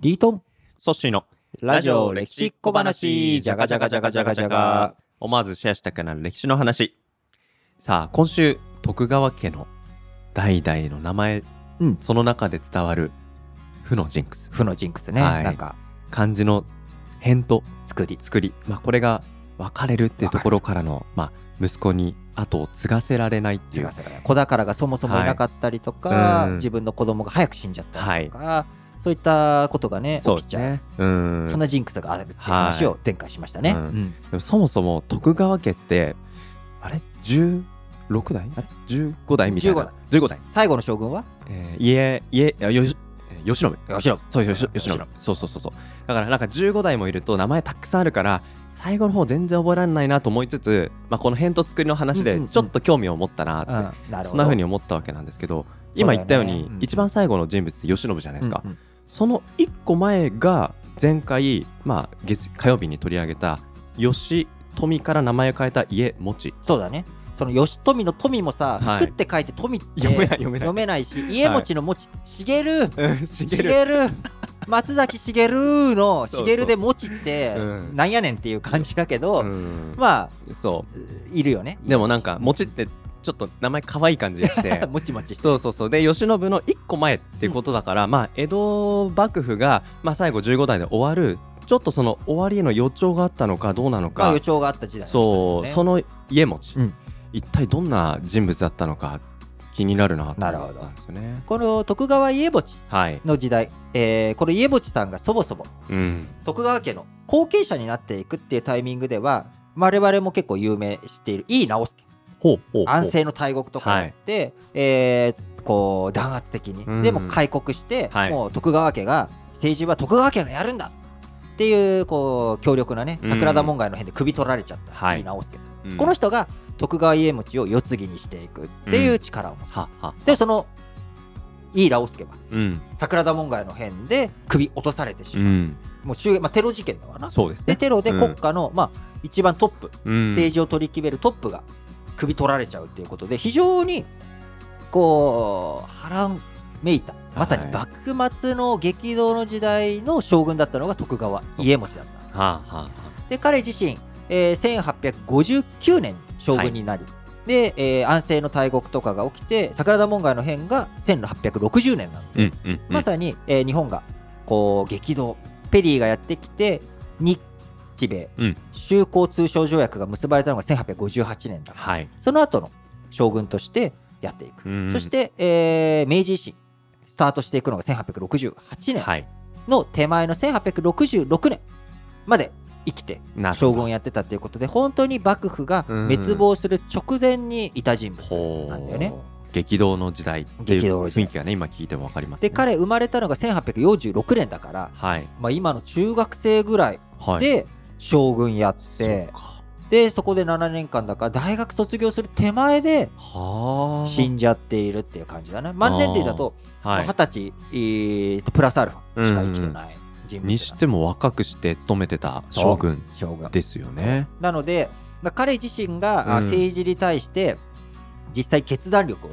リートン。ソッシーのラジオ歴史小話。じゃがじゃがじゃがじゃがじゃが思わずシェアしたくなる歴史の話。さあ今週徳川家の代々の名前、うん。その中で伝わる。負のジンクス。負のジンクスね、はい。なんか。漢字の変と。作り。作り、まあ、これが分かれるっていうところからの、まあ、息子に後を継がせられないっていう。継がせられない。子宝がそもそもいなかったりとか、はいうん。自分の子供が早く死んじゃったりとか、そういったことがね起きちゃう。ねうん。そんなジンクスがあるっていう話を前回しましたね。うん。うん。でもそもそも徳川家ってあれ？16代？あれ？15代みたいな。15代、最後の将軍は？えー、家家あよしえー慶喜吉野そうよしうん慶喜慶そうそうそうそう。だからなんか15代もいると名前たくさんあるから最後の方全然覚えられないなと思いつつ、まあ、この辺と作りの話でうんうんうん。ちょっと興味を持ったなって、うん、なるほど。そんな風に思ったわけなんですけど今言ったようにねうん。一番最後の人物って慶喜じゃないですか、うんうんその1個前が前回、まあ、月火曜日に取り上げた吉富から名前を変えた家持そうだね。その吉富の富もさ、はい。福って書いて富って読めない読めない。し家持ちの持ち、茂る。うん茂茂る。松崎しげるの そうそう。茂るで持ちってうん。なんやねんっていう感じだけど、うん。まあそいるよね。うでもなんか餅ってちょっと名前可愛い感じがして。もちもちそうそうそう。で慶喜の1個前っていうことだから、まあ江戸幕府が、まあ、最後15代で終わるちょっとその終わりへの予兆があったのかどうなのまあか、予兆があった時代そう、その家持ち、うん。一体どんな人物だったのか気になるなと思なるほどったんですよね。この徳川家持はい、の時代、えーこの家持さんがそもそもうん、徳川家の後継者になっていくっていうタイミングでは我々も結構有名知っている井伊直弼。ほうほうほう安政の大国とかやって、えーこう弾圧的に、うん。でも開国して、はい。もう徳川家が政治は徳川家がやるんだっていうこう強力なねうん。桜田門外の変で首取られちゃった、はい。井伊直弼さん、うん。この人が徳川家持を世継ぎにしていくっていう力を持つ、ははでその井伊直弼はうん、桜田門外の変で首落とされてしまう、うん、もう中、まあ、テロ事件だわな。そうですね。でテロで国家の、まあ、一番トップうん、政治を取り決めるトップが首取られちゃうっていうことで非常にこう波乱めいた。まさに幕末の激動の時代の将軍だったのが徳川家持だった。はあ、はあ、で彼自身、えー1859年に将軍になり、で、えー安政の大国とかが起きて桜田門外の変が1860年なので、うん、うん、うん。まさに、えー日本がこう激動ペリーがやってきて日米うん。修好通商条約が結ばれたのが1858年だ。からはい、その後の将軍としてやっていく、うん。そして、えー明治維新スタートしていくのが1868年はい、の手前の1866年まで生きて将軍をやってたっていうことで本当に幕府がうん。滅亡する直前にいた人物なんだよね。激動の時代っていう雰囲気がね今聞いてもわかります、ね、で彼生まれたのが1846年だから、はい。まあ、今の中学生ぐらい。で将軍やって、でそこで7年間だから大学卒業する手前ではあ。死んじゃっているっていう感じだな満年齢だとはい。二十歳、えーとプラスアルファしか生きてない人物だにしても若くして勤めてた将軍ですよね。なので、まあ、彼自身が、政治に対して実際決断力を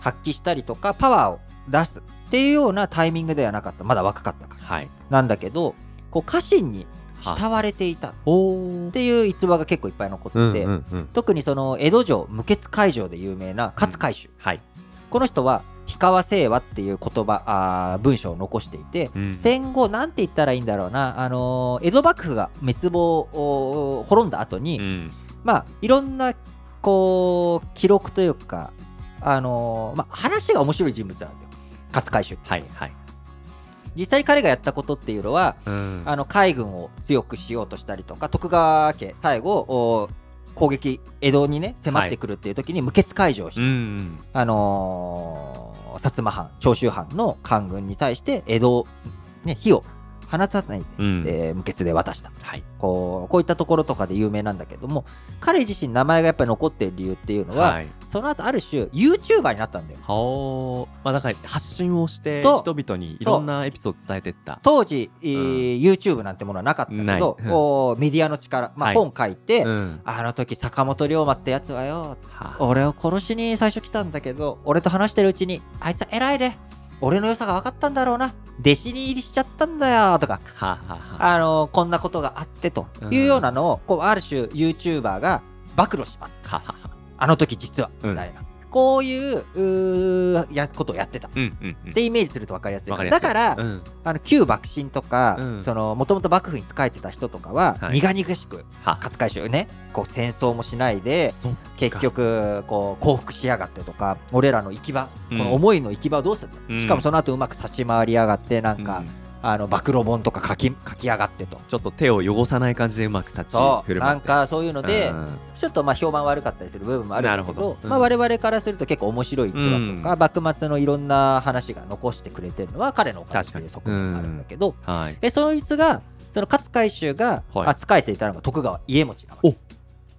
発揮したりとかパワーを出すっていうようなタイミングではなかった。まだ若かったから。はい。なんだけどこう家臣に慕われていた。っていう逸話が結構いっぱい残ってて、うんうんうん。特にその江戸城無血開城で有名な勝海舟、はい。この人は氷川清和っていう言葉あー文章を残していて、うん。戦後なんて言ったらいいんだろうな、あのー江戸幕府が滅亡を滅んだ後に、うん。まあいろんなこう記録というか、あのーまあ、話が面白い人物なんだよ。勝海舟って。はいはい実際彼がやったことっていうのはうん。あの海軍を強くしようとしたりとか徳川家最後お攻撃江戸にね迫ってくるっていう時に無血開城して、うん。あのー薩摩藩長州藩の官軍に対して江戸を、ね、火を放たないで、うん。えー無血で渡した。はい。こうこういったところとかで有名なんだけども彼自身名前がやっぱり残ってる理由っていうのは、はい。その後ある種 YouTuber になったんだよ。はあ。まあだから発信をして人々にいろんなエピソード伝えてった。当時、えー YouTube なんてものはなかったけどうん。こうメディアの力、まあ、はい。本書いて、うん。あの時坂本龍馬ってやつはよはあ。俺を殺しに最初来たんだけど俺と話してるうちにあいつは偉いね俺の良さが分かったんだろうな。弟子に入りしちゃったんだよ。とか。はあ、はあはあ、あのこんなことがあってというようなのをこうある種 YouTuber が暴露します。はあはあ。あの時実は。うん。みたいな、こういううーやことをやってた。っうんうんうん。てイメージすると分かりやすいわかりやすい。だから、うん。あの旧幕臣とか、もともと幕府に仕えてた人とかは、はい。苦々しくは。勝海舟ねこう戦争もしないで結局こう降伏しやがってとか俺らの行き場、うん。この思いの行き場をどうするうん。しかもその後うまく立ち回りやがってなんか、うんあの暴露本とか書き書きやがってと。ちょっと手を汚さない感じでうまく立ち振る舞って。なんかそういうので、うん。ちょっとまあ評判悪かったりする部分もあるんだけどうん。まあ、我々からすると結構面白い逸話とか、幕末のいろんな話が残してくれてるのは彼のおかげっていう側面があるんだけど、はいえそい。つがその勝海舟が、はい。あ仕えていたのが徳川家茂なわけ。お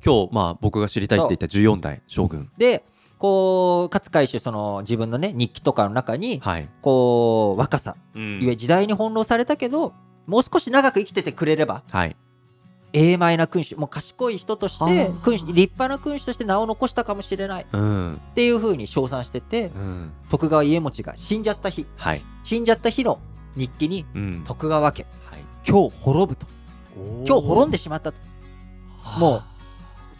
今日まあ僕が知りたいって言った14代将軍。でこう勝海舟その自分のね日記とかの中にはい、こう若さうん。ゆえ時代に翻弄されたけどもう少し長く生きててくれればはい。英邁な君主もう賢い人としてはあ。君主立派な君主として名を残したかもしれない。っうん。ていうふうに称賛しててうん。徳川家茂が死んじゃった日。はい。死んじゃった日の日記にうん。徳川家はい。今日滅ぶと。今日滅んでしまったと。もう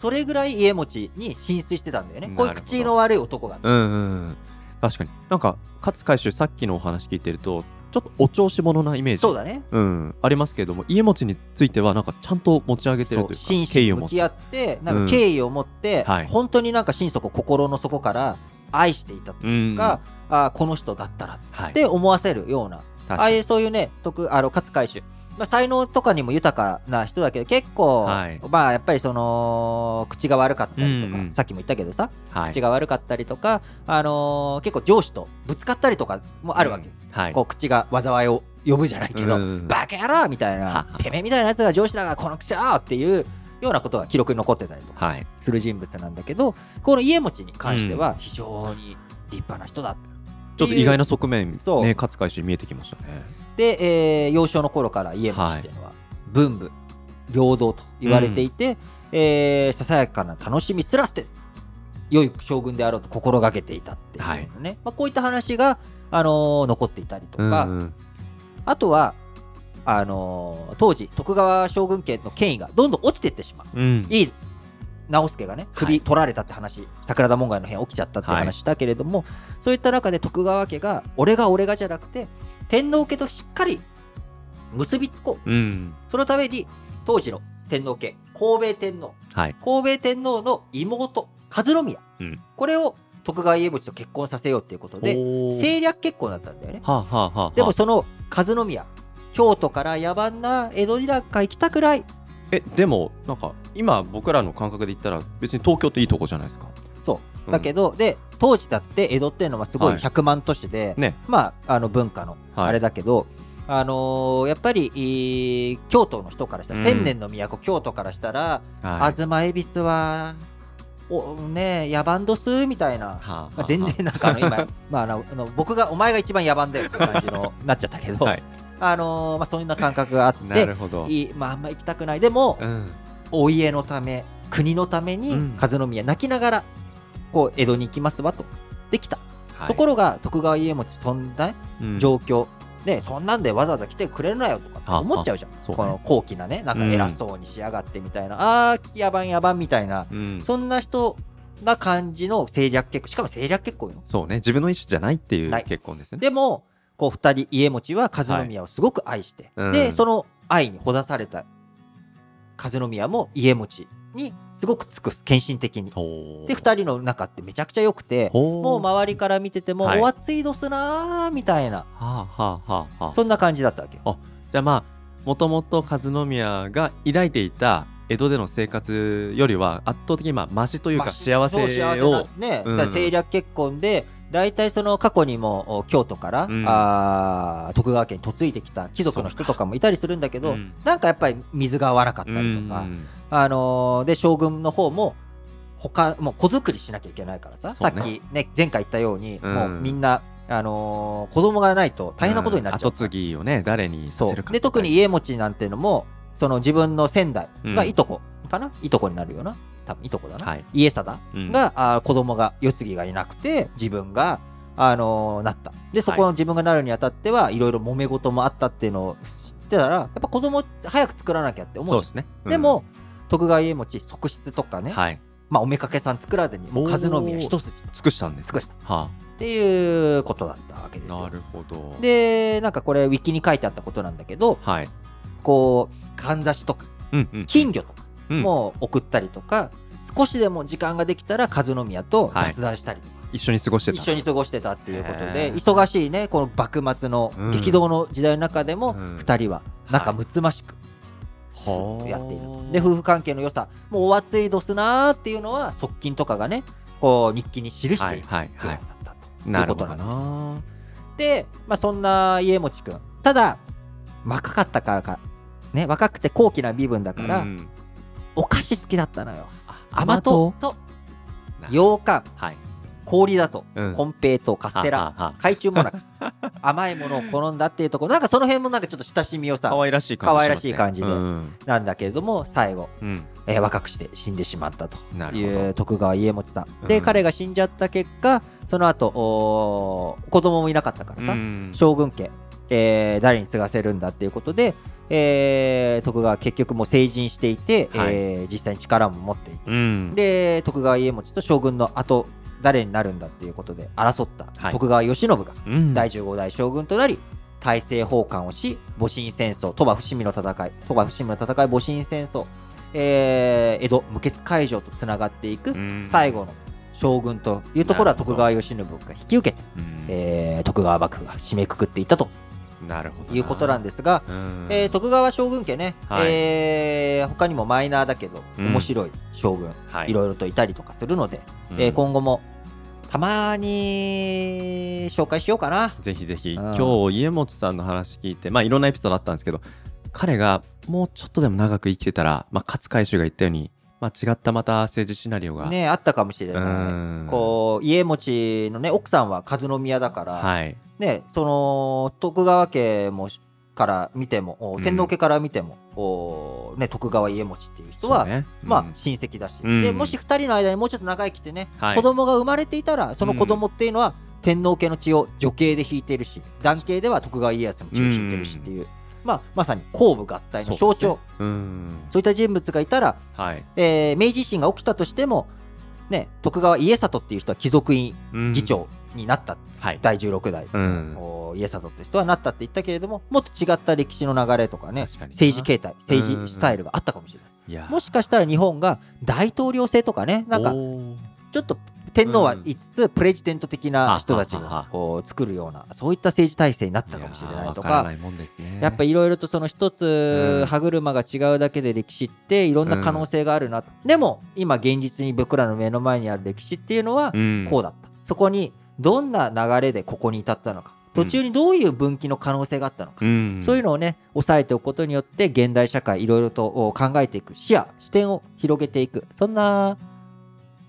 それぐらい家茂に浸水してたんだよね。こういう口の悪い男がさうんうんうん。確かに。なんか勝海舟さっきのお話聞いてるとちょっとお調子者なイメージ。そうだね。うん、ありますけれども家持についてはなんかちゃんと持ち上げてるというか真摯に向き合ってなんか敬意を持って、はい。本当になんか心底心の底から愛していたとうんか、あーこの人だったらっはい。て思わせるような、確かに。ああいうそういうね徳あの勝海舟、まあ、才能とかにも豊かな人だけど結構、はい。まあやっぱりその口が悪かったりとか、うんうん。さっきも言ったけどさ、はい。口が悪かったりとか、あのー結構上司とぶつかったりとかもあるわけ、はい。こう口が災いを呼ぶじゃないけど、うん。バカ野郎みたいはなはてめえみたいなやつが上司だからこの口はっていうようなことが記録に残ってたりとかはい。する人物なんだけどこの家持に関しては非常に立派な人だちょっと意外な側面ね勝海舟見えてきましたねで、えー幼少の頃から家持っていうのは文武平等と言われていて、えーささやかな楽しみすら捨て良い将軍であろうと心がけていたっていうのね、まあ、こういった話が、あのー残っていたりとか、うんあとはあのー当時徳川将軍家の権威がどんどん落ちていってしまう。うん。いい直輔がねはい。首取られたって話、桜田門外の変起きちゃったって話したけれども、そういった中で徳川家が俺が俺がじゃなくて天皇家としっかり結びつこう。うん。そのために当時の天皇家神戸天皇はい。神戸天皇の妹和宮、うん。これを徳川家茂と結婚させようっていうことで政略結婚だったんだよね。はあはあはあはあ。でもその和宮京都から野蛮な江戸時代から行きたくないえでもなんか今僕らの感覚で言ったら別に東京っていいとこじゃないですか。そう。うん。だけど、で当時だって江戸っていうのはすごいはい。100万都市で、ね。まああの文化のはい。あれだけど、あのーやっぱり、えー京都の人からしたら、うん。千年の都京都からしたら、はい。東恵比寿はおね野蛮どすみたいな。はあはあまあ、全然なんかあの今、まあ、あのあの僕がお前が一番野蛮だよって感じのなっちゃったけど、はいあのーまあ、そんな感覚があっなてるほど。いい、まあ、あんま行きたくない。でも、うん。お家のため国のためにうん。和宮泣きながらこう江戸に行きますわと。できた、はい。ところが徳川家茂そんなうん。状況、でそんなんでわざわざ来てくれるなよとか思っちゃうじゃん、ね。この高貴なねなんか偉そうにしやがってみたいな、あー野蛮野蛮みたいな、うん。そんな人な感じの政略結婚しかも政略結婚よ。そうね。自分の意思じゃないっていう結婚ですね。でもこう二人家持は和宮をすごく愛して、うん。でその愛にほだされた和宮も家持にすごく尽くす献身的に。で2人の仲ってめちゃくちゃ良くてもう周りから見てても、はい。お熱いどすなーみたいな。はあはあはあはあ。そんな感じだったわけよ。じゃあまあもともと和宮が抱いていた江戸での生活よりは圧倒的にまあマシというかまあ幸そうせ幸せね、うん。政略結婚で大体その過去にもお京都から、うん。あー徳川家に嫁いできた貴族の人とかもいたりするんだけど、うん。なんかやっぱり水が合わなかったりとか、うん。あのーで将軍の方も他もう子作りしなきゃいけないからさ、ね。さっきね前回言ったように、うん。もうみんな、あのー子供がないと大変なことになっちゃう、後継ぎをね誰にさせるかで特に家持なんていうのもその自分の先代がうん。いとこかな、いとこになるよな多分いとこだな、はい。家定うん。が、あー子供が世継ぎがいなくて自分があのーなった。でそこの自分がなるにあたってはいろいろ揉め事もあったっていうのを知ってたらやっぱ子供早く作らなきゃって思うそうですね。うん。でも、徳川家持側室とかね、はい。まあ、おめかけさん作らずにもうおー数宮一筋。尽くしたんです尽くした。っはていうことだったわけですあ。なよるほど。でなんかこれウィキに書いてあったことなんだけどはい。こうかんざしとかうんうん。金魚とかうん。も送ったりとか、少しでも時間ができたら和宮と雑談したりとか、一緒に過ごしてた。一緒に過ごしてたっていうことへでー。忙しいねこの幕末のうん激動の時代の中でもうん。2人は仲睦ましくはあやっていたと。で夫婦関係の良さ。もうお熱いどすなーっていうのは側近とかがねこう日記に記してはいいるはいはいぐらいだ。ったと。ないるほどうことなんです。な。で、まあ、そんな家持くん。ただ若かったからか。ね若くて高貴な身分だから、うんお菓子好きだったのよ。あ甘党。と羊羹はい。氷だと、うん。コンペイトーカステラ。ははは懐中もなく。甘いものを好んだっていうとこ。ろなんかその辺もなんかちょっと親しみをさ可愛らしい感じ可愛らしい感じで。うんなんだけれども最後、うん。えー若くして死んでしまったと。なるいうほ徳川家持さん。で、うん。彼が死んじゃった結果その後おー子供もいなかったからど。さ、うん。将軍家、えー誰に継がせるんだっていうことで、えー徳川結局もう成人していて、はい。えー実際に力も持っていて、うん。で徳川家持と将軍の後誰になるんだっていうことで争ったはい。徳川慶喜がうん。第15代将軍となり大政奉還をし戊辰戦争鳥羽伏見の戦い鳥羽伏見の戦い戊辰戦争、えー江戸無血開城とつながっていくうん。最後の将軍というところは徳川慶喜が引き受けて、うん。えー徳川幕府が締めくくっていったとなるほど。いうことなんですが、うん。えー徳川将軍家ね、はい。えー他にもマイナーだけどうん。面白い将軍、はい。いろいろといたりとかするので、うん。えー今後もたまに紹介しようかな。ぜひぜひ、うん。今日家持さんの話聞いてまあいろんなエピソードあったんですけど彼がもうちょっとでも長く生きてたら、まあ、勝海舟が言ったように、まあ、違ったまた政治シナリオが、ねあったかもしれうない。ん。こう家持のね奥さんは和宮だから、はい。ねその徳川家もから見ても天皇家から見ても、おね、徳川家持っていう人は、そうね。まあうん親戚だし、うん。でもし2人の間にもうちょっと長生きしてね、はい。子供が生まれていたらその子供っていうのは、天皇家の血を女系で引いてるし男系では徳川家康の血を引いてるしっていう、まあ、まさに公武合体の象徴。そう,、そうですね。うん。いった人物がいたら、はい、えー明治維新が起きたとしても、ね、徳川家里っていう人は貴族院うん議長になった、はい。第16代、家里って人はなったって言ったけれどももっと違った歴史の流れとかね確かにな。政治形態うん。政治スタイルがあったかもしれない。いやもしかしたら日本が大統領制とかね、なんかちょっと天皇は言いつつ、プレジデント的な人たちはははがこう作るような、そういった政治体制になってたかもしれないとか、やっぱいろいろとその一つうん。歯車が違うだけで歴史っていろんな可能性があるな。でも今現実に僕らの目の前にある歴史っていうのはうん。こうだった。そこにどんな流れでここに至ったのか、途中にどういう分岐の可能性があったのか。うん。そういうのをね、押さえておくことによって、現代社会、いろいろとお考えていく、視野、視点を広げていく、そんな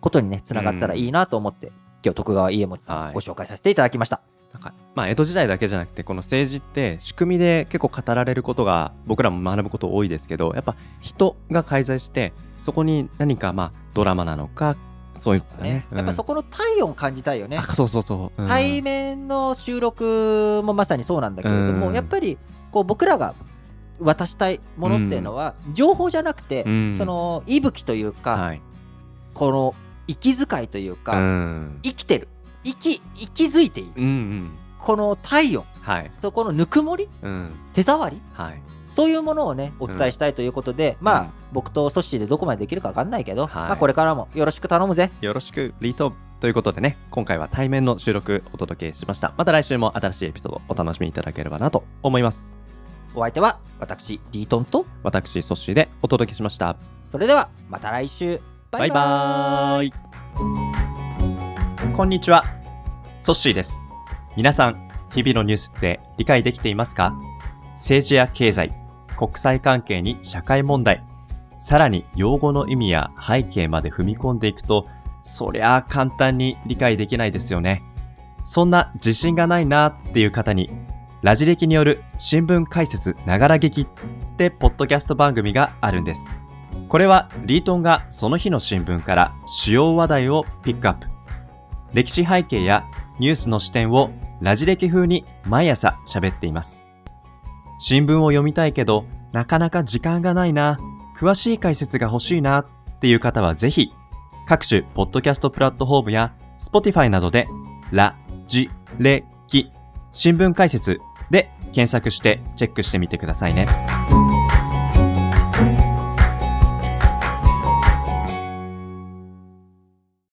ことにね、つながったらいいなと思って、今日徳川家茂さはい。んご紹介させていただきました。なんかまあ江戸時代だけじゃなくてこの政治って仕組みで結構語られることが僕らも学ぶこと多いですけどやっぱ人が介在してそこに何かまあドラマなのかそういったね。ね、やっぱそこ、この体温感じたいよね。あ。そうそうそう、うん。対面の収録もまさにそうなんだけれども、うん。やっぱりこう僕らが渡したいものっていうのは、情報じゃなくて、うん。その息吹というか、はい。この息遣いといううか、ん。生きてる。息息づいている。うんうん。この体温。はい。そこのぬくもり？うん。手触り？はい。そういうものをねお伝えしたいということで、まあ、うん。僕とソッシーでどこまでできるか分かんないけど、はい。まあ、これからもよろしく頼むぜ。よろしくリート。ということでね今回は対面の収録お届けしました。また来週も新しいエピソードお楽しみいただければなと思います。お相手は私リートンと私ソッシーでお届けしました。それではまた来週バイバーイ。こんにちは。ソッシーです。皆さん日々のニュースって理解できていますか？政治や経済国際関係に社会問題さらに用語の意味や背景まで踏み込んでいくとそりゃあ簡単に理解できないですよね。そんな自信がないなっていう方にラジ歴による新聞解説ながら劇ってポッドキャスト番組があるんですこれはリートンがその日の新聞から主要話題をピックアップ。歴史背景やニュースの視点をラジ歴風に毎朝喋っています。新聞を読みたいけど、なかなか時間がないな、詳しい解説が欲しいなっていう方はぜひ、各種ポッドキャストプラットフォームや Spotify などで、ラ、ジ、レ、キ、新聞解説で検索してチェックしてみてくださいね。